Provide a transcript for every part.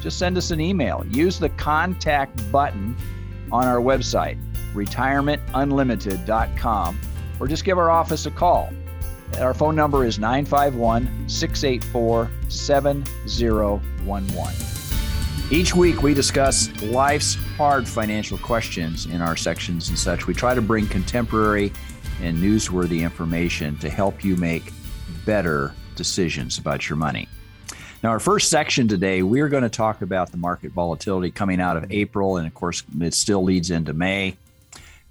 just send us an email. Use the contact button on our website, retirementunlimited.com, or just give our office a call. Our phone number is 951 684 7011. Each week, we discuss life's hard financial questions in our sections and such. We try to bring contemporary and newsworthy information to help you make better decisions about your money. Now, our first section today, we're going to talk about the market volatility coming out of April, and of course, it still leads into May.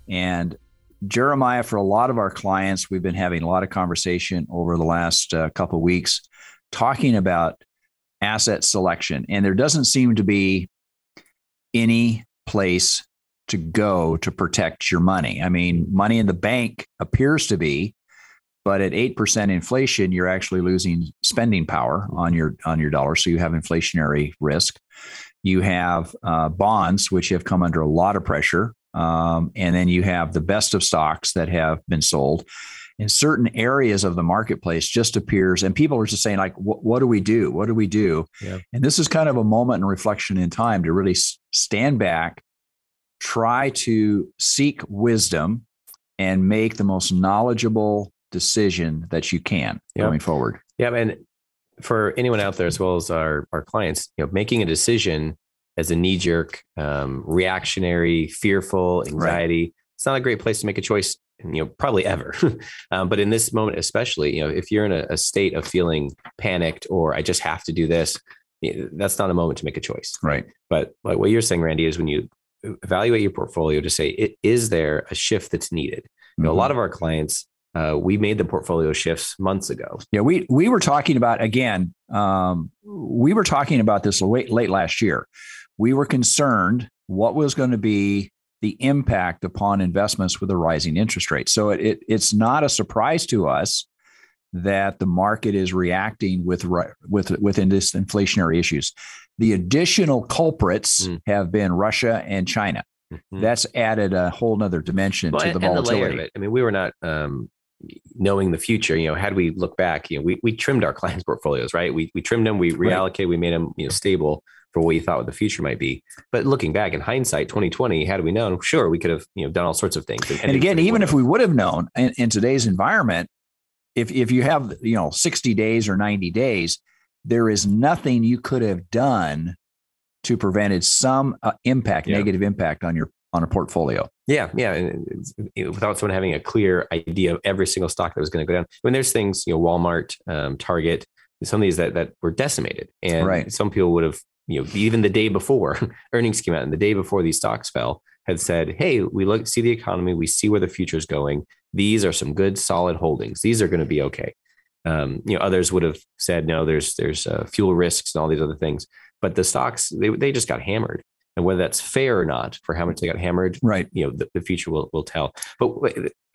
And Jeremiah, for a lot of our clients, we've been having a lot of conversation over the last uh, couple weeks talking about asset selection, and there doesn't seem to be any place to go to protect your money. I mean, money in the bank appears to be but at 8% inflation you're actually losing spending power on your on your dollar so you have inflationary risk. You have uh, bonds which have come under a lot of pressure um, and then you have the best of stocks that have been sold. In certain areas of the marketplace just appears and people are just saying like what do we do? What do we do? Yeah. and this is kind of a moment and reflection in time to really stand back try to seek wisdom and make the most knowledgeable decision that you can going forward. Yeah, and for anyone out there as well as our our clients, you know, making a decision as a knee jerk, um, reactionary, fearful, anxiety, right. it's not a great place to make a choice. You know, probably ever. um, but in this moment, especially, you know, if you're in a, a state of feeling panicked or I just have to do this, that's not a moment to make a choice. Right. But like what you're saying, Randy, is when you evaluate your portfolio to say, is there a shift that's needed? You know, mm-hmm. a lot of our clients uh, we made the portfolio shifts months ago. Yeah, we we were talking about again. Um, we were talking about this late late last year. We were concerned what was going to be the impact upon investments with a rising interest rate. So it, it it's not a surprise to us that the market is reacting with with within this inflationary issues. The additional culprits mm. have been Russia and China. Mm-hmm. That's added a whole nother dimension well, to the volatility. The I mean, we were not um, knowing the future, you know, had we look back, you know, we, we trimmed our clients' portfolios, right? We, we trimmed them, we reallocated, right. we made them, you know, stable for what you thought the future might be. But looking back in hindsight, 2020, had we known, sure, we could have, you know, done all sorts of things. And, and again, even if we would have known in, in today's environment, if, if you have, you know, 60 days or 90 days, there is nothing you could have done to prevented some uh, impact, yeah. negative impact on your on a portfolio. Yeah, yeah, and without someone having a clear idea of every single stock that was going to go down. When there's things, you know, Walmart, um, Target, some of these that that were decimated, and right. some people would have, you know, even the day before earnings came out, and the day before these stocks fell, had said, "Hey, we look see the economy, we see where the future is going. These are some good, solid holdings. These are going to be okay." Um, you know, others would have said, "No, there's there's uh, fuel risks and all these other things." But the stocks, they they just got hammered and whether that's fair or not for how much they got hammered, right? You know, the, the future will will tell. But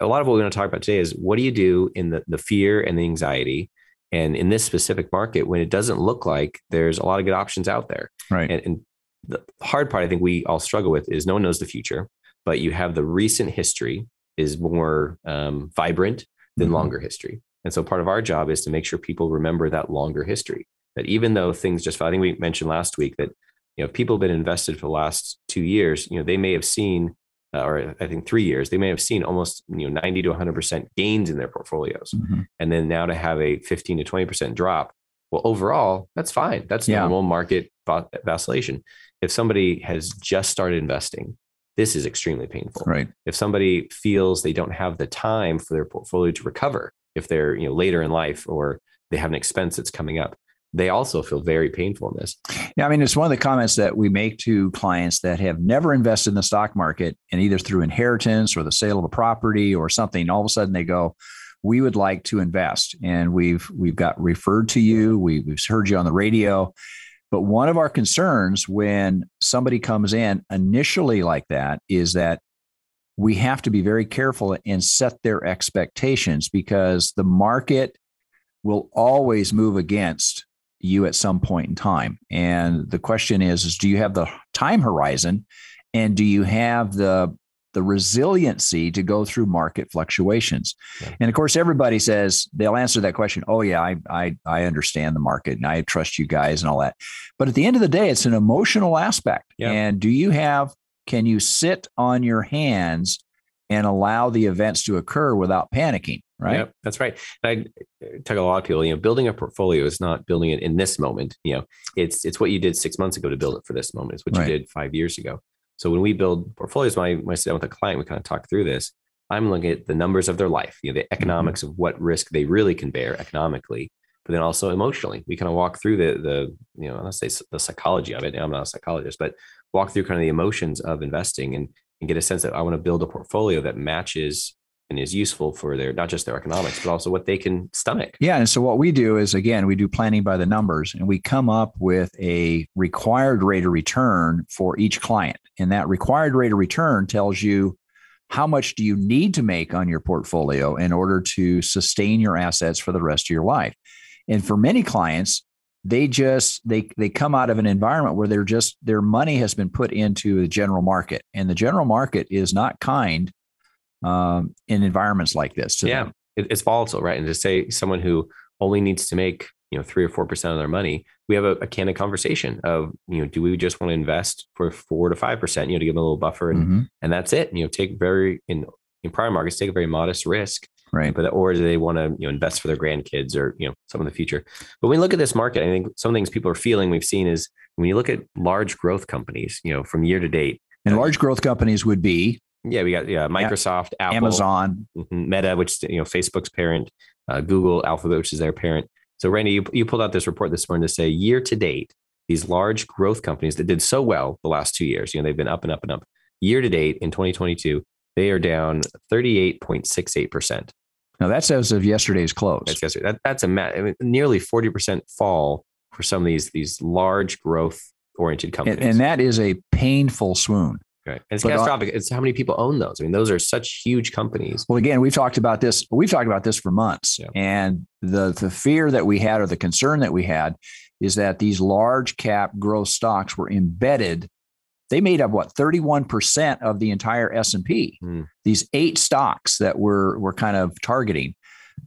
a lot of what we're going to talk about today is what do you do in the the fear and the anxiety, and in this specific market when it doesn't look like there's a lot of good options out there, right? And, and the hard part I think we all struggle with is no one knows the future, but you have the recent history is more um, vibrant than mm-hmm. longer history. And so part of our job is to make sure people remember that longer history. That even though things just, I think we mentioned last week that you know, if people have been invested for the last two years, you know, they may have seen, uh, or I think three years, they may have seen almost, you know, 90 to 100% gains in their portfolios. Mm-hmm. And then now to have a 15 to 20% drop, well, overall, that's fine. That's yeah. normal market vacillation. If somebody has just started investing, this is extremely painful. Right. If somebody feels they don't have the time for their portfolio to recover, if they're, you know, later in life or they have an expense that's coming up, they also feel very painful in this. Yeah, I mean, it's one of the comments that we make to clients that have never invested in the stock market and either through inheritance or the sale of a property or something, all of a sudden they go, we would like to invest. And we've we've got referred to you, we, we've heard you on the radio. But one of our concerns when somebody comes in initially like that is that we have to be very careful and set their expectations because the market will always move against you at some point in time. And the question is, is do you have the time horizon and do you have the the resiliency to go through market fluctuations. Yeah. And of course, everybody says they'll answer that question. Oh yeah, I, I I understand the market and I trust you guys and all that. But at the end of the day, it's an emotional aspect. Yeah. And do you have can you sit on your hands and allow the events to occur without panicking? Right. Yep, that's right. I tell a lot of people, you know, building a portfolio is not building it in this moment. You know, it's it's what you did six months ago to build it for this moment. It's what right. you did five years ago. So when we build portfolios, when I, when I sit down with a client, we kind of talk through this. I'm looking at the numbers of their life, you know, the economics mm-hmm. of what risk they really can bear economically, but then also emotionally. We kind of walk through the the you know, let's say the psychology of it. I'm not a psychologist, but walk through kind of the emotions of investing and and get a sense that I want to build a portfolio that matches and is useful for their not just their economics but also what they can stomach. Yeah and so what we do is again we do planning by the numbers and we come up with a required rate of return for each client. And that required rate of return tells you how much do you need to make on your portfolio in order to sustain your assets for the rest of your life. And for many clients they just they they come out of an environment where they're just their money has been put into the general market and the general market is not kind um, in environments like this. yeah, it, it's volatile, right? And to say someone who only needs to make you know three or four percent of their money, we have a, a, candid conversation of you know do we just want to invest for four to five percent, you know, to give them a little buffer, and mm-hmm. and that's it. You know, take very in in prior markets take a very modest risk. Right. But or do they want to you know invest for their grandkids or you know some of the future? But when we look at this market, I think some things people are feeling we've seen is when you look at large growth companies, you know, from year to date. And large growth companies would be yeah, we got yeah Microsoft. Apple, Amazon, mm-hmm, Meta, which you know Facebook's parent, uh, Google, Alphabet, which is their parent. So Randy, you, you pulled out this report this morning to say year to date, these large growth companies that did so well the last two years, you know, they've been up and up and up. Year to date in 2022, they are down 38.68 percent. Now that's as of yesterday's close. That's yesterday. That, that's a I mean, nearly 40 percent fall for some of these these large growth oriented companies, and, and that is a painful swoon. Right. And it's but uh, catastrophic. it's how many people own those. I mean, those are such huge companies. Well, again, we've talked about this. We've talked about this for months. Yeah. And the the fear that we had or the concern that we had is that these large cap growth stocks were embedded. They made up what 31% of the entire S&P. Mm. These eight stocks that we're we're kind of targeting.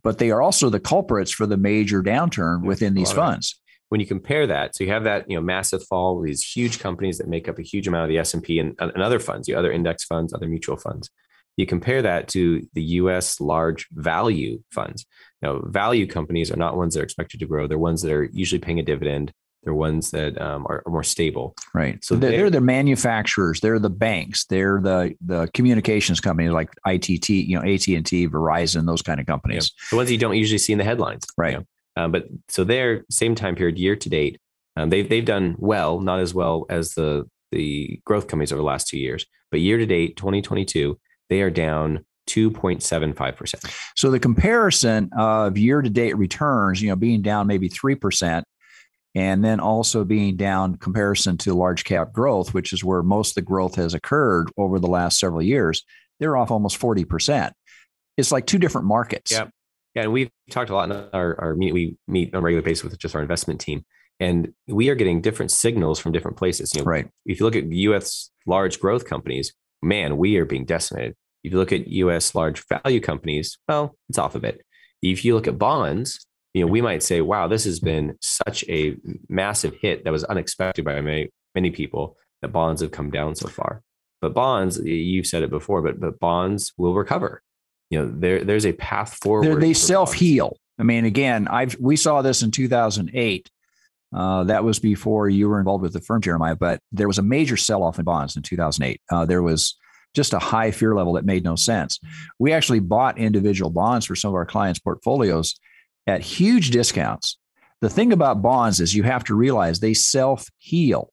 But they are also the culprits for the major downturn within these funds when you compare that, so you have that you know massive fall, these huge companies that make up a huge amount of the S and P and, and other funds, you other index funds, other mutual funds. You compare that to the U.S. large value funds. Now, value companies are not ones that are expected to grow. They're ones that are usually paying a dividend. They're ones that um, are, are, more stable. Right. So they're, they're, the manufacturers. They're the banks. They're the the communications companies like ITT, you know, AT and T, Verizon, those kind of companies. Yeah. The ones you don't usually see in the headlines. Right. You know? Um, but so they're same time period, year to date, um, they've they've done well, not as well as the the growth companies over the last two years, but year to date, 2022, they are down 2.75%. So the comparison of year to date returns, you know, being down maybe 3%, and then also being down comparison to large cap growth, which is where most of the growth has occurred over the last several years, they're off almost 40%. It's like two different markets. Yep. Yeah, and we've talked a lot in our, our meet. We meet on a regular basis with just our investment team, and we are getting different signals from different places. You know, right. If you look at U.S. large growth companies, man, we are being decimated. If you look at U.S. large value companies, well, it's off a bit. If you look at bonds, you know, we might say, wow, this has been such a massive hit that was unexpected by many, many people that bonds have come down so far. But bonds, you've said it before, but but bonds will recover you know there there's a path forward. They're, they self heal. I mean, again, I've we saw this in 2008. Uh, that was before you were involved with the firm, Jeremiah. But there was a major sell off in bonds in 2008. Uh, there was just a high fear level that made no sense. We actually bought individual bonds for some of our clients' portfolios at huge discounts. The thing about bonds is you have to realize they self heal.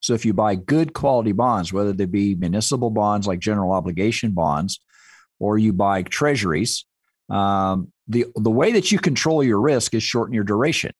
So if you buy good quality bonds, whether they be municipal bonds like general obligation bonds, or you buy treasuries, um, the the way that you control your risk is shorten your duration.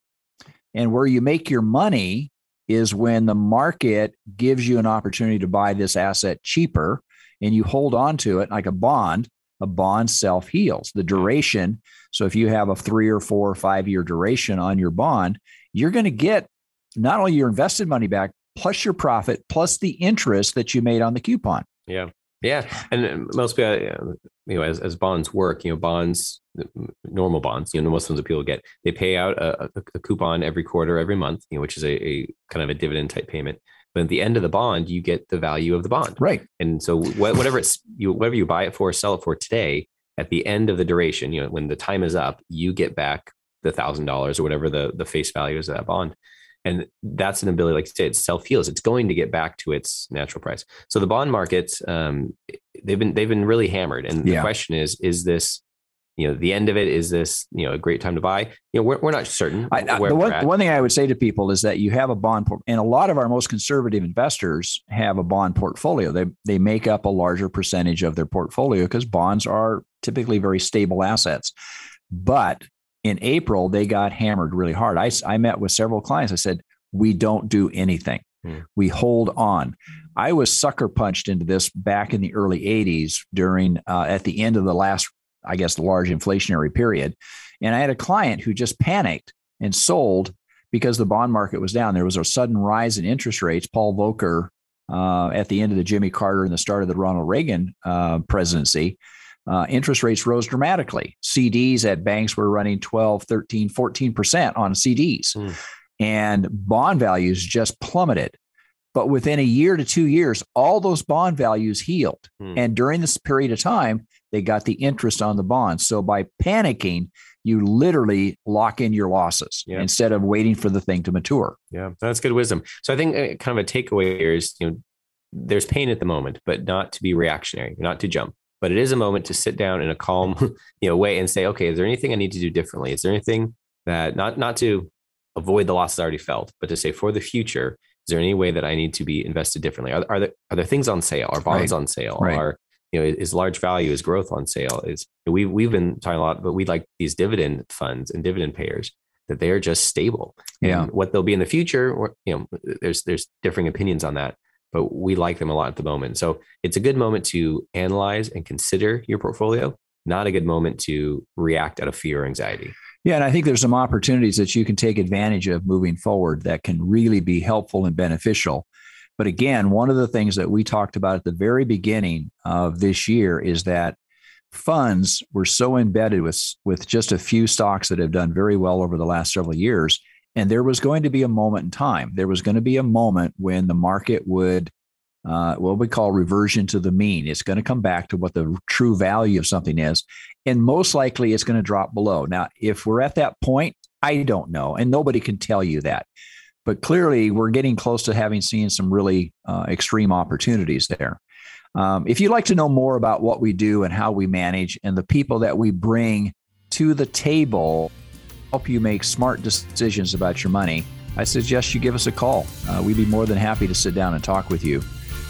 And where you make your money is when the market gives you an opportunity to buy this asset cheaper and you hold on to it like a bond, a bond self heals. The duration. So if you have a three or four or five year duration on your bond, you're going to get not only your invested money back, plus your profit, plus the interest that you made on the coupon. Yeah. Yeah, and uh, most people, uh, you know, as, as bonds work, you know, bonds, normal bonds, you know, most ones that people get, they pay out a, a, coupon every quarter, every month, you know, which is a, a, kind of a dividend type payment. But at the end of the bond, you get the value of the bond, right? And so whatever it's you, whatever you buy it for, sell it for today, at the end of the duration, you know, when the time is up, you get back the thousand dollars or whatever the the face value is of that bond. And that's an ability like you say it self heals it's going to get back to its natural price. So the bond markets um, they've been they've been really hammered. And yeah. the question is is this you know the end of it is this you know a great time to buy you know we're, we're not certain I, the, one, one thing i would say to people is that you have a bond and a lot of our most conservative investors have a bond portfolio they they make up a larger percentage of their portfolio because bonds are typically very stable assets but in April, they got hammered really hard. I, I met with several clients. I said, we don't do anything. Hmm. We hold on. I was sucker punched into this back in the early 80s during, uh, at the end of the last, I guess, the large inflationary period. And I had a client who just panicked and sold because the bond market was down. There was a sudden rise in interest rates. Paul Volcker, uh, at the end of the Jimmy Carter and the start of the Ronald Reagan uh, presidency, uh, interest rates rose dramatically. CDs at banks were running 12, 13, 14% on CDs. Mm. And bond values just plummeted. But within a year to two years, all those bond values healed. Mm. And during this period of time, they got the interest on the bonds. So by panicking, you literally lock in your losses yeah. instead of waiting for the thing to mature. Yeah, that's good wisdom. So I think uh, kind of a takeaway here is, you know, there's pain at the moment, but not to be reactionary, not to jump but it is a moment to sit down in a calm you know way and say okay is there anything i need to do differently is there anything that not not to avoid the losses i already felt but to say for the future is there any way that i need to be invested differently are, are there are there things on sale are bonds right. on sale right. are you know is large value is growth on sale is we've, we've been talking a lot but we like these dividend funds and dividend payers that they are just stable yeah and what they'll be in the future or you know there's there's differing opinions on that but we like them a lot at the moment. So it's a good moment to analyze and consider your portfolio, not a good moment to react out of fear or anxiety. Yeah, and I think there's some opportunities that you can take advantage of moving forward that can really be helpful and beneficial. But again, one of the things that we talked about at the very beginning of this year is that funds were so embedded with, with just a few stocks that have done very well over the last several years and there was going to be a moment in time. There was going to be a moment when the market would, uh, what we call reversion to the mean. It's going to come back to what the true value of something is. And most likely it's going to drop below. Now, if we're at that point, I don't know. And nobody can tell you that. But clearly, we're getting close to having seen some really uh, extreme opportunities there. Um, if you'd like to know more about what we do and how we manage and the people that we bring to the table, help you make smart decisions about your money, I suggest you give us a call. Uh, we'd be more than happy to sit down and talk with you.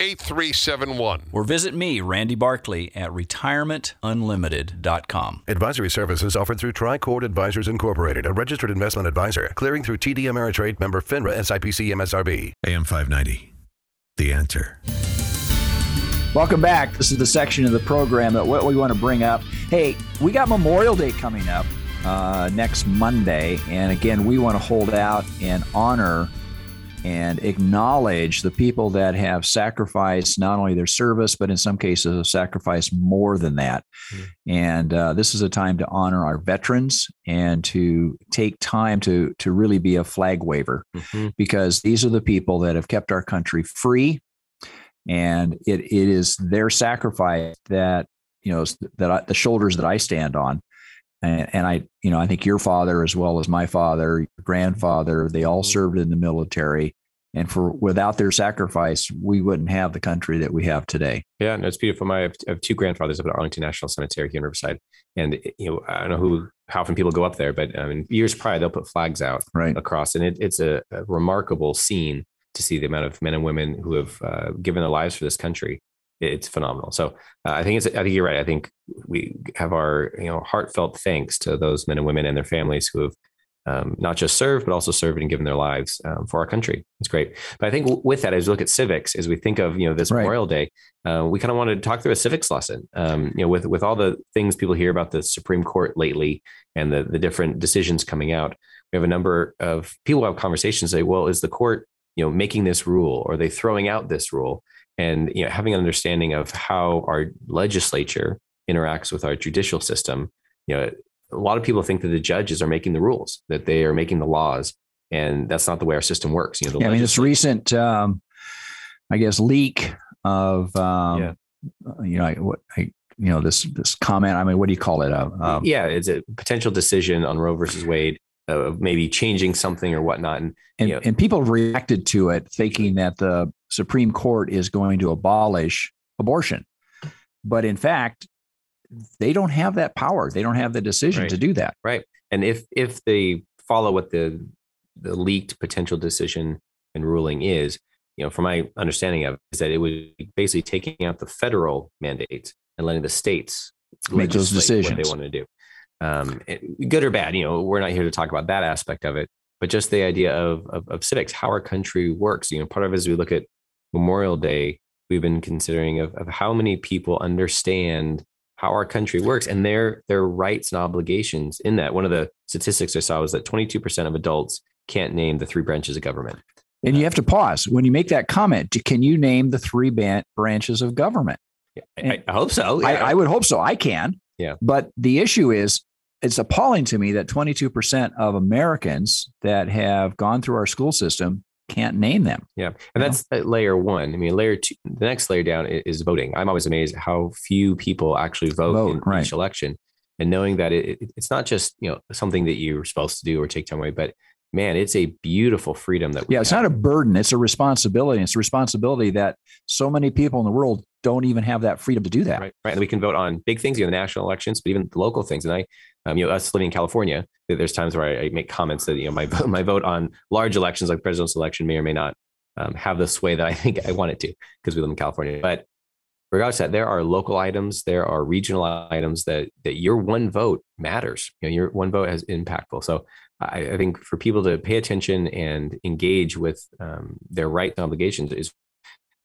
8371. Or visit me, Randy Barkley, at retirementunlimited.com. Advisory services offered through Tricord Advisors Incorporated, a registered investment advisor. Clearing through TD Ameritrade member FINRA SIPC MSRB. AM 590. The answer. Welcome back. This is the section of the program that what we want to bring up. Hey, we got Memorial Day coming up uh, next Monday. And again, we want to hold out and honor and acknowledge the people that have sacrificed not only their service, but in some cases have sacrificed more than that. Mm. And uh, this is a time to honor our veterans and to take time to to really be a flag waver, mm-hmm. because these are the people that have kept our country free, and it it is their sacrifice that you know that I, the shoulders that I stand on and, and, I, you know, I think your father as well as my father, your grandfather, they all mm-hmm. served in the military. And for without their sacrifice, we wouldn't have the country that we have today. Yeah, no, it's beautiful. My, I have two grandfathers up at Arlington National Cemetery here in Riverside, and you know, I don't know who how often people go up there, but I mean, years prior they'll put flags out right. across, and it, it's a, a, remarkable scene to see the amount of men and women who have uh, given their lives for this country it's phenomenal. So uh, I think it's I think you're right. I think we have our you know heartfelt thanks to those men and women and their families who have um, not just served but also served and given their lives um, for our country. It's great. But I think w- with that, as we look at civics, as we think of you know this right. Memorial Day, uh, we kind of wanted to talk through a civics lesson. Um, you know, with with all the things people hear about the Supreme Court lately and the the different decisions coming out, we have a number of people have conversations say, well, is the court you know making this rule or are they throwing out this rule? And you know having an understanding of how our legislature interacts with our judicial system you know a lot of people think that the judges are making the rules that they are making the laws and that's not the way our system works you know yeah, i mean this recent um, i guess leak of um, yeah. you know I, what I, you know this this comment i mean what do you call it uh, um, yeah it's a potential decision on roe versus wade of maybe changing something or whatnot. And, and, you know, and people reacted to it thinking that the Supreme Court is going to abolish abortion. But in fact, they don't have that power. They don't have the decision right. to do that. Right. And if if they follow what the the leaked potential decision and ruling is, you know, from my understanding of it, is that it would be basically taking out the federal mandates and letting the states make those decisions they want to do um, good or bad. You know, we're not here to talk about that aspect of it, but just the idea of, of, of civics, how our country works. You know, part of it as we look at Memorial Day, we've been considering of, of how many people understand how our country works and their their rights and obligations in that. One of the statistics I saw was that 22% of adults can't name the three branches of government. And you have to pause when you make that comment. Can you name the three ban- branches of government? I, I hope so. Yeah. I, I, would hope so. I can. Yeah. But the issue is it's appalling to me that 22% of Americans that have gone through our school system can't name them. Yeah. And that's know? layer one. I mean, layer two, the next layer down is voting. I'm always amazed how few people actually vote, vote in right. each election. And knowing that it, it's not just, you know, something that you're supposed to do or take time away, but man, it's a beautiful freedom that Yeah, it's have. not a burden, it's a responsibility. It's a responsibility that so many people in the world don't even have that freedom to do that. Right. Right. And we can vote on big things, you know, the national elections, but even the local things. And I, um, you know, us living in California, there's times where I, I, make comments that, you know, my, my vote on large elections like presidential election may or may not um, have the sway that I think I want it to because we live in California. But regardless that, there are local items, there are regional items that, that your one vote matters. You know, your one vote has impactful. So I, I think for people to pay attention and engage with um, their rights and obligations is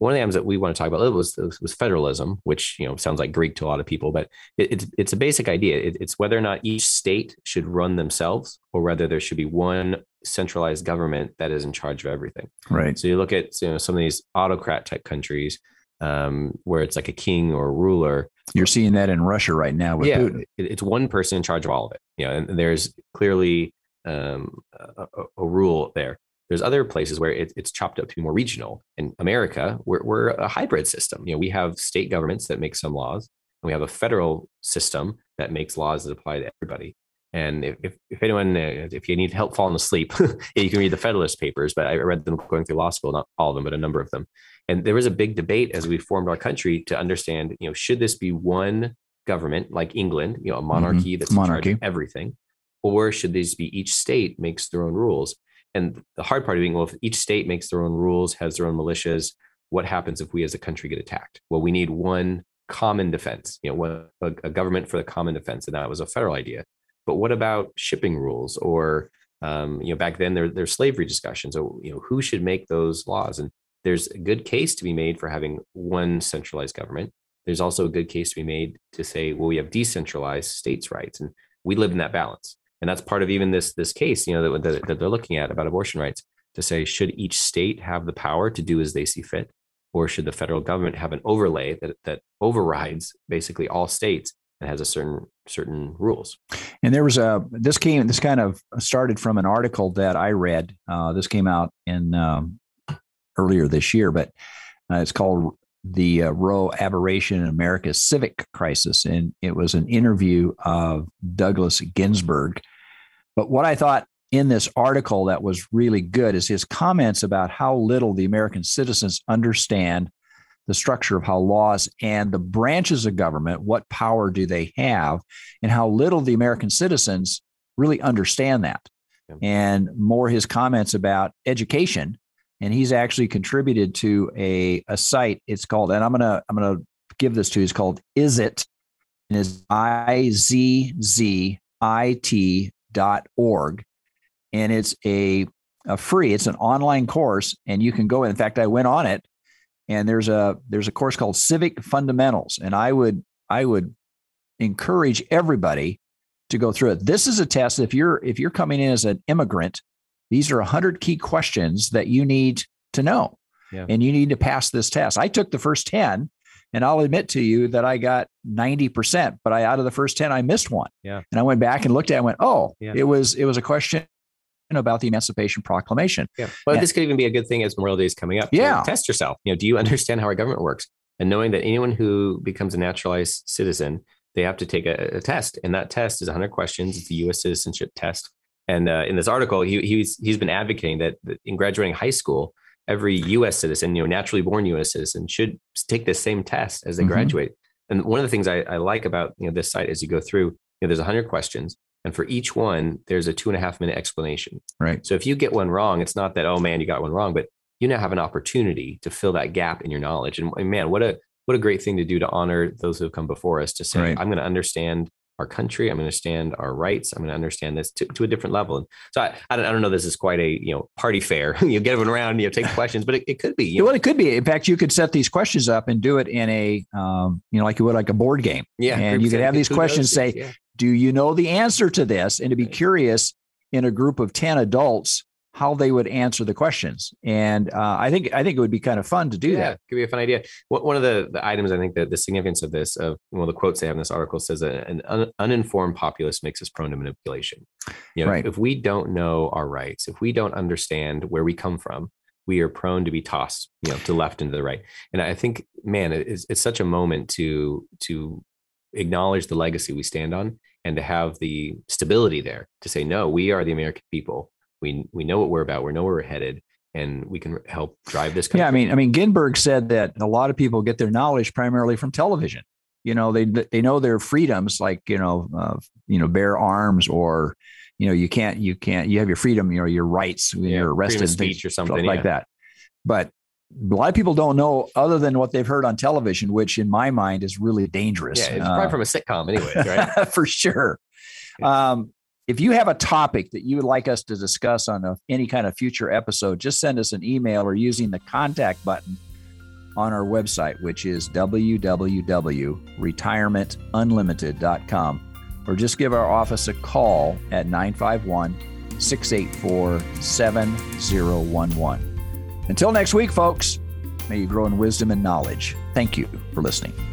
one of the items that we want to talk about was, was federalism, which you know sounds like Greek to a lot of people, but it, it's it's a basic idea. It, it's whether or not each state should run themselves, or whether there should be one centralized government that is in charge of everything. Right. So you look at you know some of these autocrat type countries um, where it's like a king or a ruler. You're seeing that in Russia right now with yeah, Putin. It's one person in charge of all of it. You know, and there's clearly um, a, a, rule there. There's other places where it, it's chopped up to be more regional. In America, we're, we're a hybrid system. You know, we have state governments that make some laws, and we have a federal system that makes laws that apply to everybody. And if, if, if anyone, uh, if you need help falling asleep, you can read the Federalist Papers, but I read them going through law school, not all of them, but a number of them. And there was a big debate as we formed our country to understand, you know, should this be one government like England, you know, a monarchy mm-hmm. that's monarchy. in charge of everything, or should these be each state makes their own rules? And the hard part of being, well, if each state makes their own rules, has their own militias, what happens if we as a country get attacked? Well, we need one common defense, you know, a, a government for the common defense. And that was a federal idea. But what about shipping rules or, um, you know, back then there, there's slavery discussions. So, you know, who should make those laws? And there's a good case to be made for having one centralized government. There's also a good case to be made to say, well, we have decentralized states' rights. And we live in that balance and that's part of even this this case you know that, that, they're looking at about abortion rights to say, should each state have the power to do as they see fit? Or should the federal government have an overlay that, that overrides basically all states and has a certain certain rules? And there was a this came this kind of started from an article that I read. Uh, this came out in um, earlier this year, but uh, it's called the uh, Roe aberration in America's civic crisis, and it was an interview of Douglas Ginsburg. But what I thought in this article that was really good is his comments about how little the American citizens understand the structure of how laws and the branches of government, what power do they have, and how little the American citizens really understand that. Yeah. And more his comments about education and he's actually contributed to a, a site. It's called, and I'm gonna I'm gonna give this to you. It's called Is It, and is I Z Z I T org, and it's a a free. It's an online course, and you can go. In fact, I went on it, and there's a there's a course called Civic Fundamentals, and I would I would encourage everybody to go through it. This is a test. If you're if you're coming in as an immigrant these are 100 key questions that you need to know. Yeah. And you need to pass this test. I took the first 10 and I'll admit to you that I got 90%, but I out of the first 10 I missed one. Yeah. And I went back and looked at it and went, "Oh, yeah. it was it was a question about the Emancipation Proclamation." Yeah. Well, and, this could even be a good thing as Memorial Day is coming up. Yeah. Test yourself. You know, do you understand how our government works? And knowing that anyone who becomes a naturalized citizen, they have to take a, a test, and that test is 100 questions. It's a U.S. citizenship test. And uh, in this article, he, he's he's been advocating that in graduating high school, every U.S. citizen, you know, naturally born U.S. citizen, should take the same test as they mm-hmm. graduate. And one of the things I, I, like about you know this site as you go through, you know, there's hundred questions, and for each one, there's a two and a half minute explanation. Right. So if you get one wrong, it's not that oh man, you got one wrong, but you now have an opportunity to fill that gap in your knowledge. And man, what a what a great thing to do to honor those who have come before us to say, right. I'm going to understand our country. I'm going to understand our rights. I'm going to understand this to, to a different level. And so I, I don't, I don't know. This is quite a you know party fair. you get everyone around, you know, take questions, but it, it could be. You know. Well, it could be. In fact, you could set these questions up and do it in a um, you know like you would like a board game. Yeah, and you could have these questions say, yeah. "Do you know the answer to this?" And to be curious in a group of ten adults how they would answer the questions. And uh, I think I think it would be kind of fun to do yeah, that. Could be a fun idea. One of the, the items I think that the significance of this, of one of the quotes they have in this article says an un, uninformed populace makes us prone to manipulation. You know, right. if we don't know our rights, if we don't understand where we come from, we are prone to be tossed, you know, to left and to the right. And I think, man, it's, it's such a moment to to acknowledge the legacy we stand on and to have the stability there to say, no, we are the American people we we know what we're about. We know where we're headed, and we can help drive this. Country. Yeah, I mean, I mean, Ginsburg said that a lot of people get their knowledge primarily from television. You know, they they know their freedoms, like you know, uh, you know, bear arms or you know, you can't you can't you have your freedom, you know, your rights when yeah, you're arrested, speech or something like yeah. that. But a lot of people don't know other than what they've heard on television, which in my mind is really dangerous. Yeah, it's uh, probably from a sitcom anyway, right? for sure. Um, if you have a topic that you would like us to discuss on a, any kind of future episode, just send us an email or using the contact button on our website, which is www.retirementunlimited.com, or just give our office a call at 951 684 7011. Until next week, folks, may you grow in wisdom and knowledge. Thank you for listening.